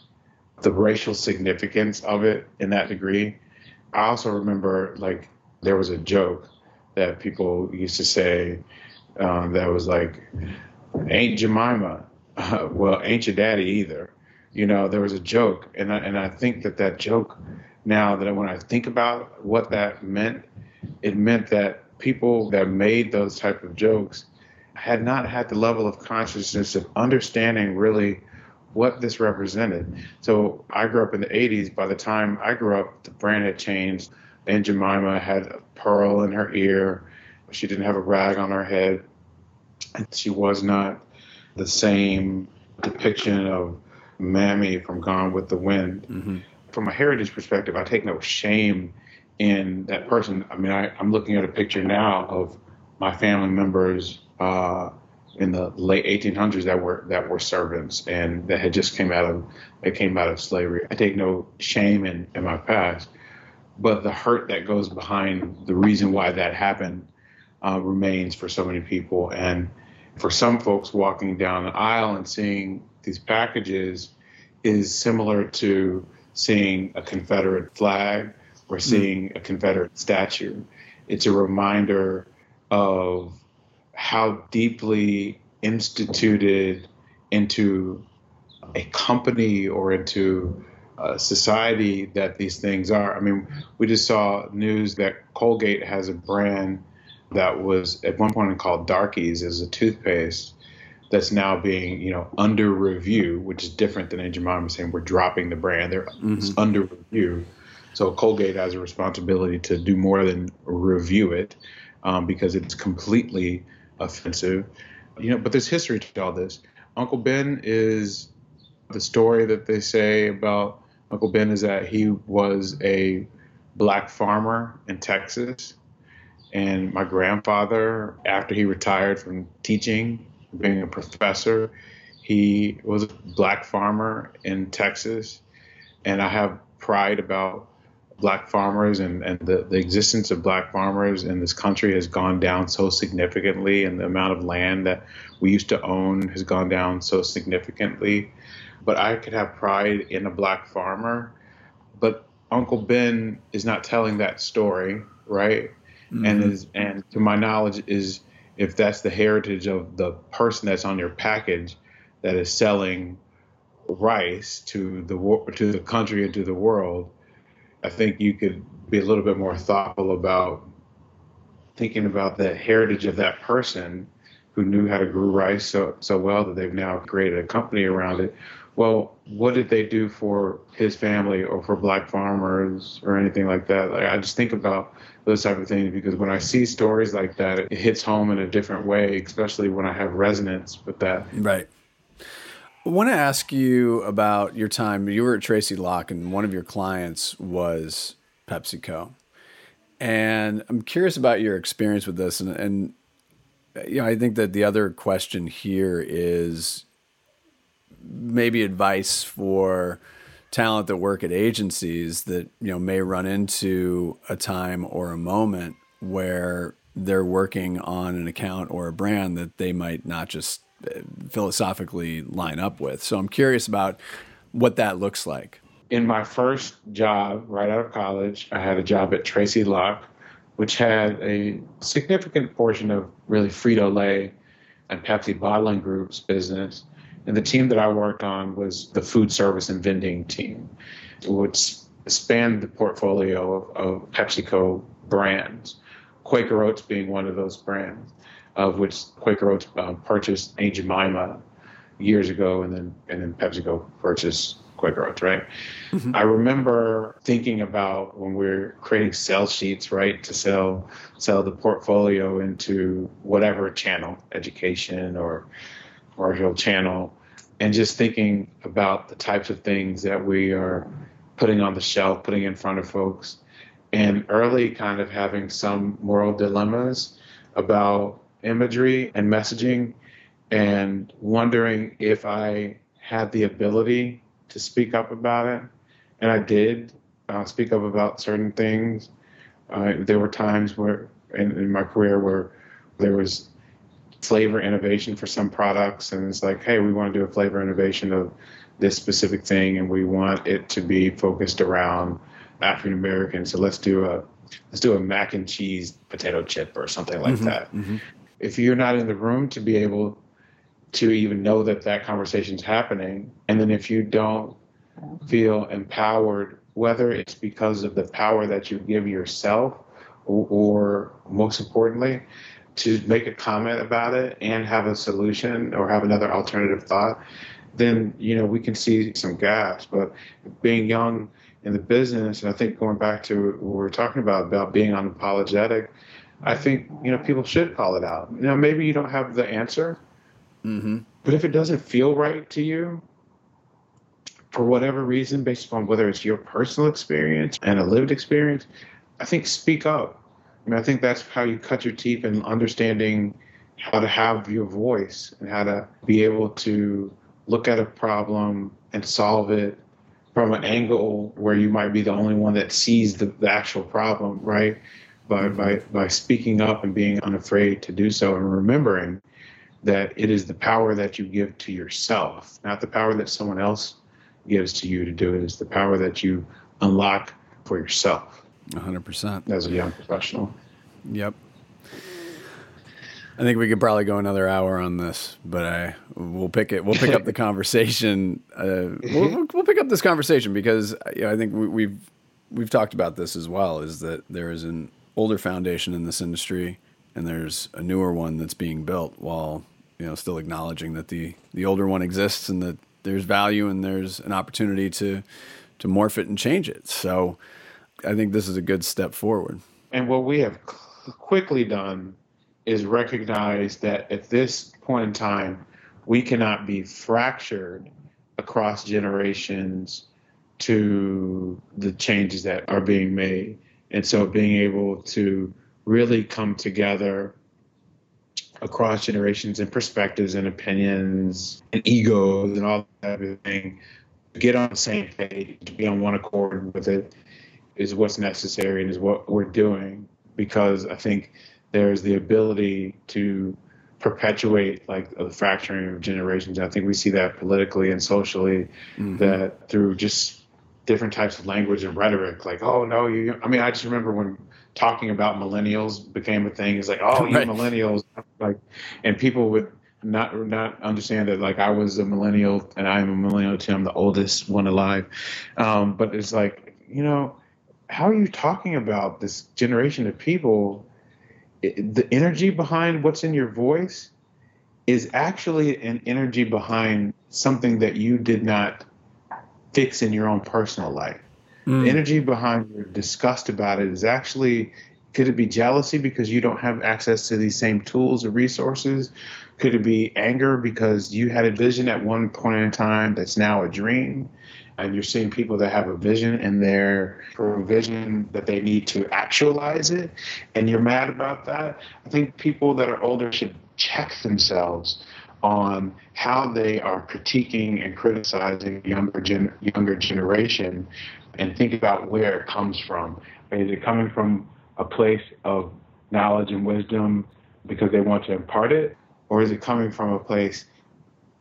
the racial significance of it in that degree. I also remember, like, there was a joke that people used to say um, that was like, "Ain't Jemima." Uh, well, ain't your daddy either. You know, there was a joke, and I, and I think that that joke now that when I think about what that meant, it meant that people that made those type of jokes had not had the level of consciousness of understanding really what this represented. So I grew up in the 80s. By the time I grew up, the brand had changed. Aunt Jemima had a pearl in her ear. She didn't have a rag on her head. And she was not the same depiction of Mammy from Gone with the Wind. Mm-hmm. From a heritage perspective, I take no shame in that person. I mean, I, am looking at a picture now of my family members uh, in the late 1800s that were that were servants and that had just came out of that came out of slavery. I take no shame in, in my past but the hurt that goes behind the reason why that happened uh, remains for so many people. And for some folks walking down the aisle and seeing these packages is similar to seeing a Confederate flag or hmm. seeing mm. a Confederate statue. It's a reminder of how deeply instituted into a company or into uh, society that these things are. I mean, we just saw news that Colgate has a brand that was at one point called Darkies as a toothpaste that's now being, you know, under review, which is different than Aunt Jemima saying we're dropping the brand. They're mm-hmm. under review. So Colgate has a responsibility to do more than review it um, because it's completely offensive. You know, but there's history to all this. Uncle Ben is the story that they say about Uncle Ben is that he was a black farmer in Texas. And my grandfather, after he retired from teaching, being a professor, he was a black farmer in Texas. And I have pride about black farmers and, and the, the existence of black farmers in this country has gone down so significantly and the amount of land that we used to own has gone down so significantly. But I could have pride in a black farmer, but Uncle Ben is not telling that story, right? Mm-hmm. And is and to my knowledge is if that's the heritage of the person that's on your package that is selling rice to the to the country and to the world, I think you could be a little bit more thoughtful about thinking about the heritage of that person who knew how to grow rice so so well that they've now created a company around it. Well, what did they do for his family or for black farmers or anything like that? Like I just think about those type of things because when I see stories like that, it hits home in a different way, especially when I have resonance with that. Right. I want to ask you about your time. You were at Tracy Locke, and one of your clients was PepsiCo. And I'm curious about your experience with this. And, and you know, I think that the other question here is maybe advice for talent that work at agencies that you know may run into a time or a moment where they're working on an account or a brand that they might not just uh, philosophically line up with. So I'm curious about what that looks like. In my first job, right out of college, I had a job at Tracy Locke, which had a significant portion of really Frito Lay and Pepsi bottling groups business. And the team that I worked on was the food service and vending team, which spanned the portfolio of, of PepsiCo brands, Quaker Oats being one of those brands of which Quaker Oats uh, purchased Aunt Jemima years ago, and then and then PepsiCo purchased Quaker Oats, right? Mm-hmm. I remember thinking about when we are creating sales sheets, right, to sell sell the portfolio into whatever channel, education or commercial channel, and just thinking about the types of things that we are putting on the shelf, putting in front of folks, and early kind of having some moral dilemmas about imagery and messaging and wondering if I had the ability to speak up about it. And I did uh, speak up about certain things. Uh, there were times where in, in, my career where there was flavor innovation for some products, and it's like, hey, we want to do a flavor innovation of this specific thing, and we want it to be focused around African Americans. So let's do a let's do a mac and cheese potato chip or something like mm-hmm, that. Mm-hmm if you're not in the room to be able to even know that that conversation is happening, and then if you don't feel empowered, whether it's because of the power that you give yourself, or, or most importantly, to make a comment about it and have a solution or have another alternative thought, then you know we can see some gaps. But being young in the business, and I think going back to what we were talking about about being unapologetic I think you know people should call it out. You know, maybe you don't have the answer, mm-hmm. but if it doesn't feel right to you, for whatever reason, based upon whether it's your personal experience and a lived experience, I think speak up. I I think that's how you cut your teeth in understanding how to have your voice and how to be able to look at a problem and solve it from an angle where you might be the only one that sees the, the actual problem, right? by, mm-hmm. by, by speaking up and being unafraid to do so and remembering that it is the power that you give to yourself, not the power that someone else gives to you to do it. It's the power that you unlock for yourself. 100%. As a young professional. Yep. I think we could probably go another hour on this, but I we'll pick it. We'll pick up the conversation. Uh, we'll, we'll, pick up this conversation because you know, I think we, we've we've talked about this as well. Is that there is an older foundation in this industry, and there's a newer one that's being built while you know still acknowledging that the the older one exists and that there's value and there's an opportunity to to morph it and change it. So I think this is a good step forward. And what we have quickly done is recognize that at this point in time, we cannot be fractured across generations to the changes that are being made. And so being able to really come together across generations and perspectives and opinions and egos and all that type of thing, get on the same page, be on one accord with it, is what's necessary and is what we're doing because I think there's the ability to perpetuate like the fracturing of generations. I think we see that politically and socially mm-hmm. that through just different types of language and rhetoric, like, oh no, you I mean, I just remember when talking about millennials became a thing. It's like, oh, you right. millennials like and people would not not understand that like I was a millennial and I'm a millennial too. I'm the oldest one alive. Um, but it's like, you know, how are you talking about this generation of people the energy behind what's in your voice is actually an energy behind something that you did not fix in your own personal life. Mm. The energy behind your disgust about it is actually could it be jealousy because you don't have access to these same tools or resources? Could it be anger because you had a vision at one point in time that's now a dream? And you're seeing people that have a vision and they're for a vision that they need to actualize it and you're mad about that i think people that are older should check themselves on how they are critiquing and criticizing younger gen- younger generation and think about where it comes from. Is it coming from a place of knowledge and wisdom because they want to impart it? Or is it coming from a place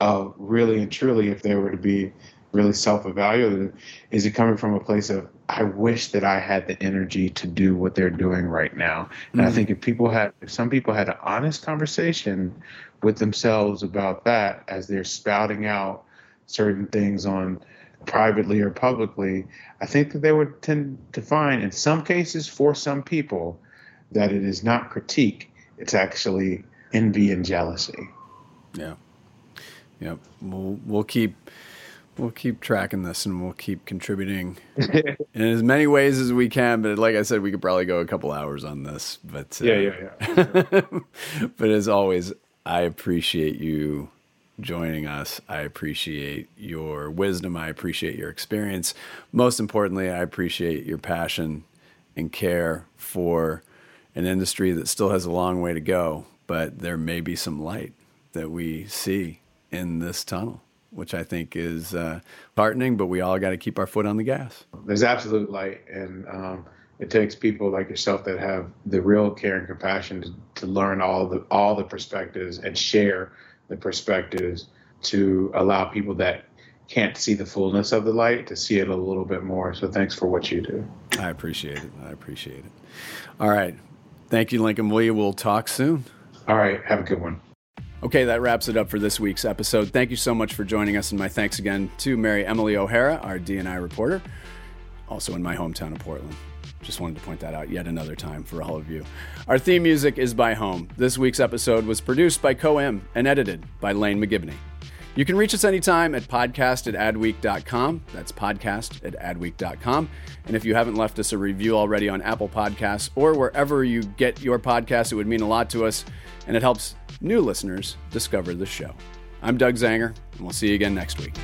of really and truly if they were to be really self-evaluated is it coming from a place of i wish that i had the energy to do what they're doing right now. And mm-hmm. i think if people had if some people had an honest conversation with themselves about that as they're spouting out certain things on privately or publicly i think that they would tend to find in some cases for some people that it is not critique it's actually envy and jealousy. Yeah. Yeah. We'll we'll keep We'll keep tracking this and we'll keep contributing in as many ways as we can. But like I said, we could probably go a couple hours on this. But uh, yeah, yeah, yeah. but as always, I appreciate you joining us. I appreciate your wisdom. I appreciate your experience. Most importantly, I appreciate your passion and care for an industry that still has a long way to go, but there may be some light that we see in this tunnel which I think is uh, heartening. But we all got to keep our foot on the gas. There's absolute light, and um, it takes people like yourself that have the real care and compassion to, to learn all the all the perspectives and share the perspectives to allow people that can't see the fullness of the light to see it a little bit more. So thanks for what you do. I appreciate it. I appreciate it. All right. Thank you, Lincoln William. We'll talk soon. All right. Have a good one. Okay, that wraps it up for this week's episode. Thank you so much for joining us, and my thanks again to Mary Emily O'Hara, our DNI reporter, also in my hometown of Portland. Just wanted to point that out yet another time for all of you. Our theme music is by Home. This week's episode was produced by Co-M and edited by Lane McGivney. You can reach us anytime at podcast at adweek.com. That's podcast at adweek.com. And if you haven't left us a review already on Apple Podcasts or wherever you get your podcasts, it would mean a lot to us and it helps new listeners discover the show. I'm Doug Zanger, and we'll see you again next week.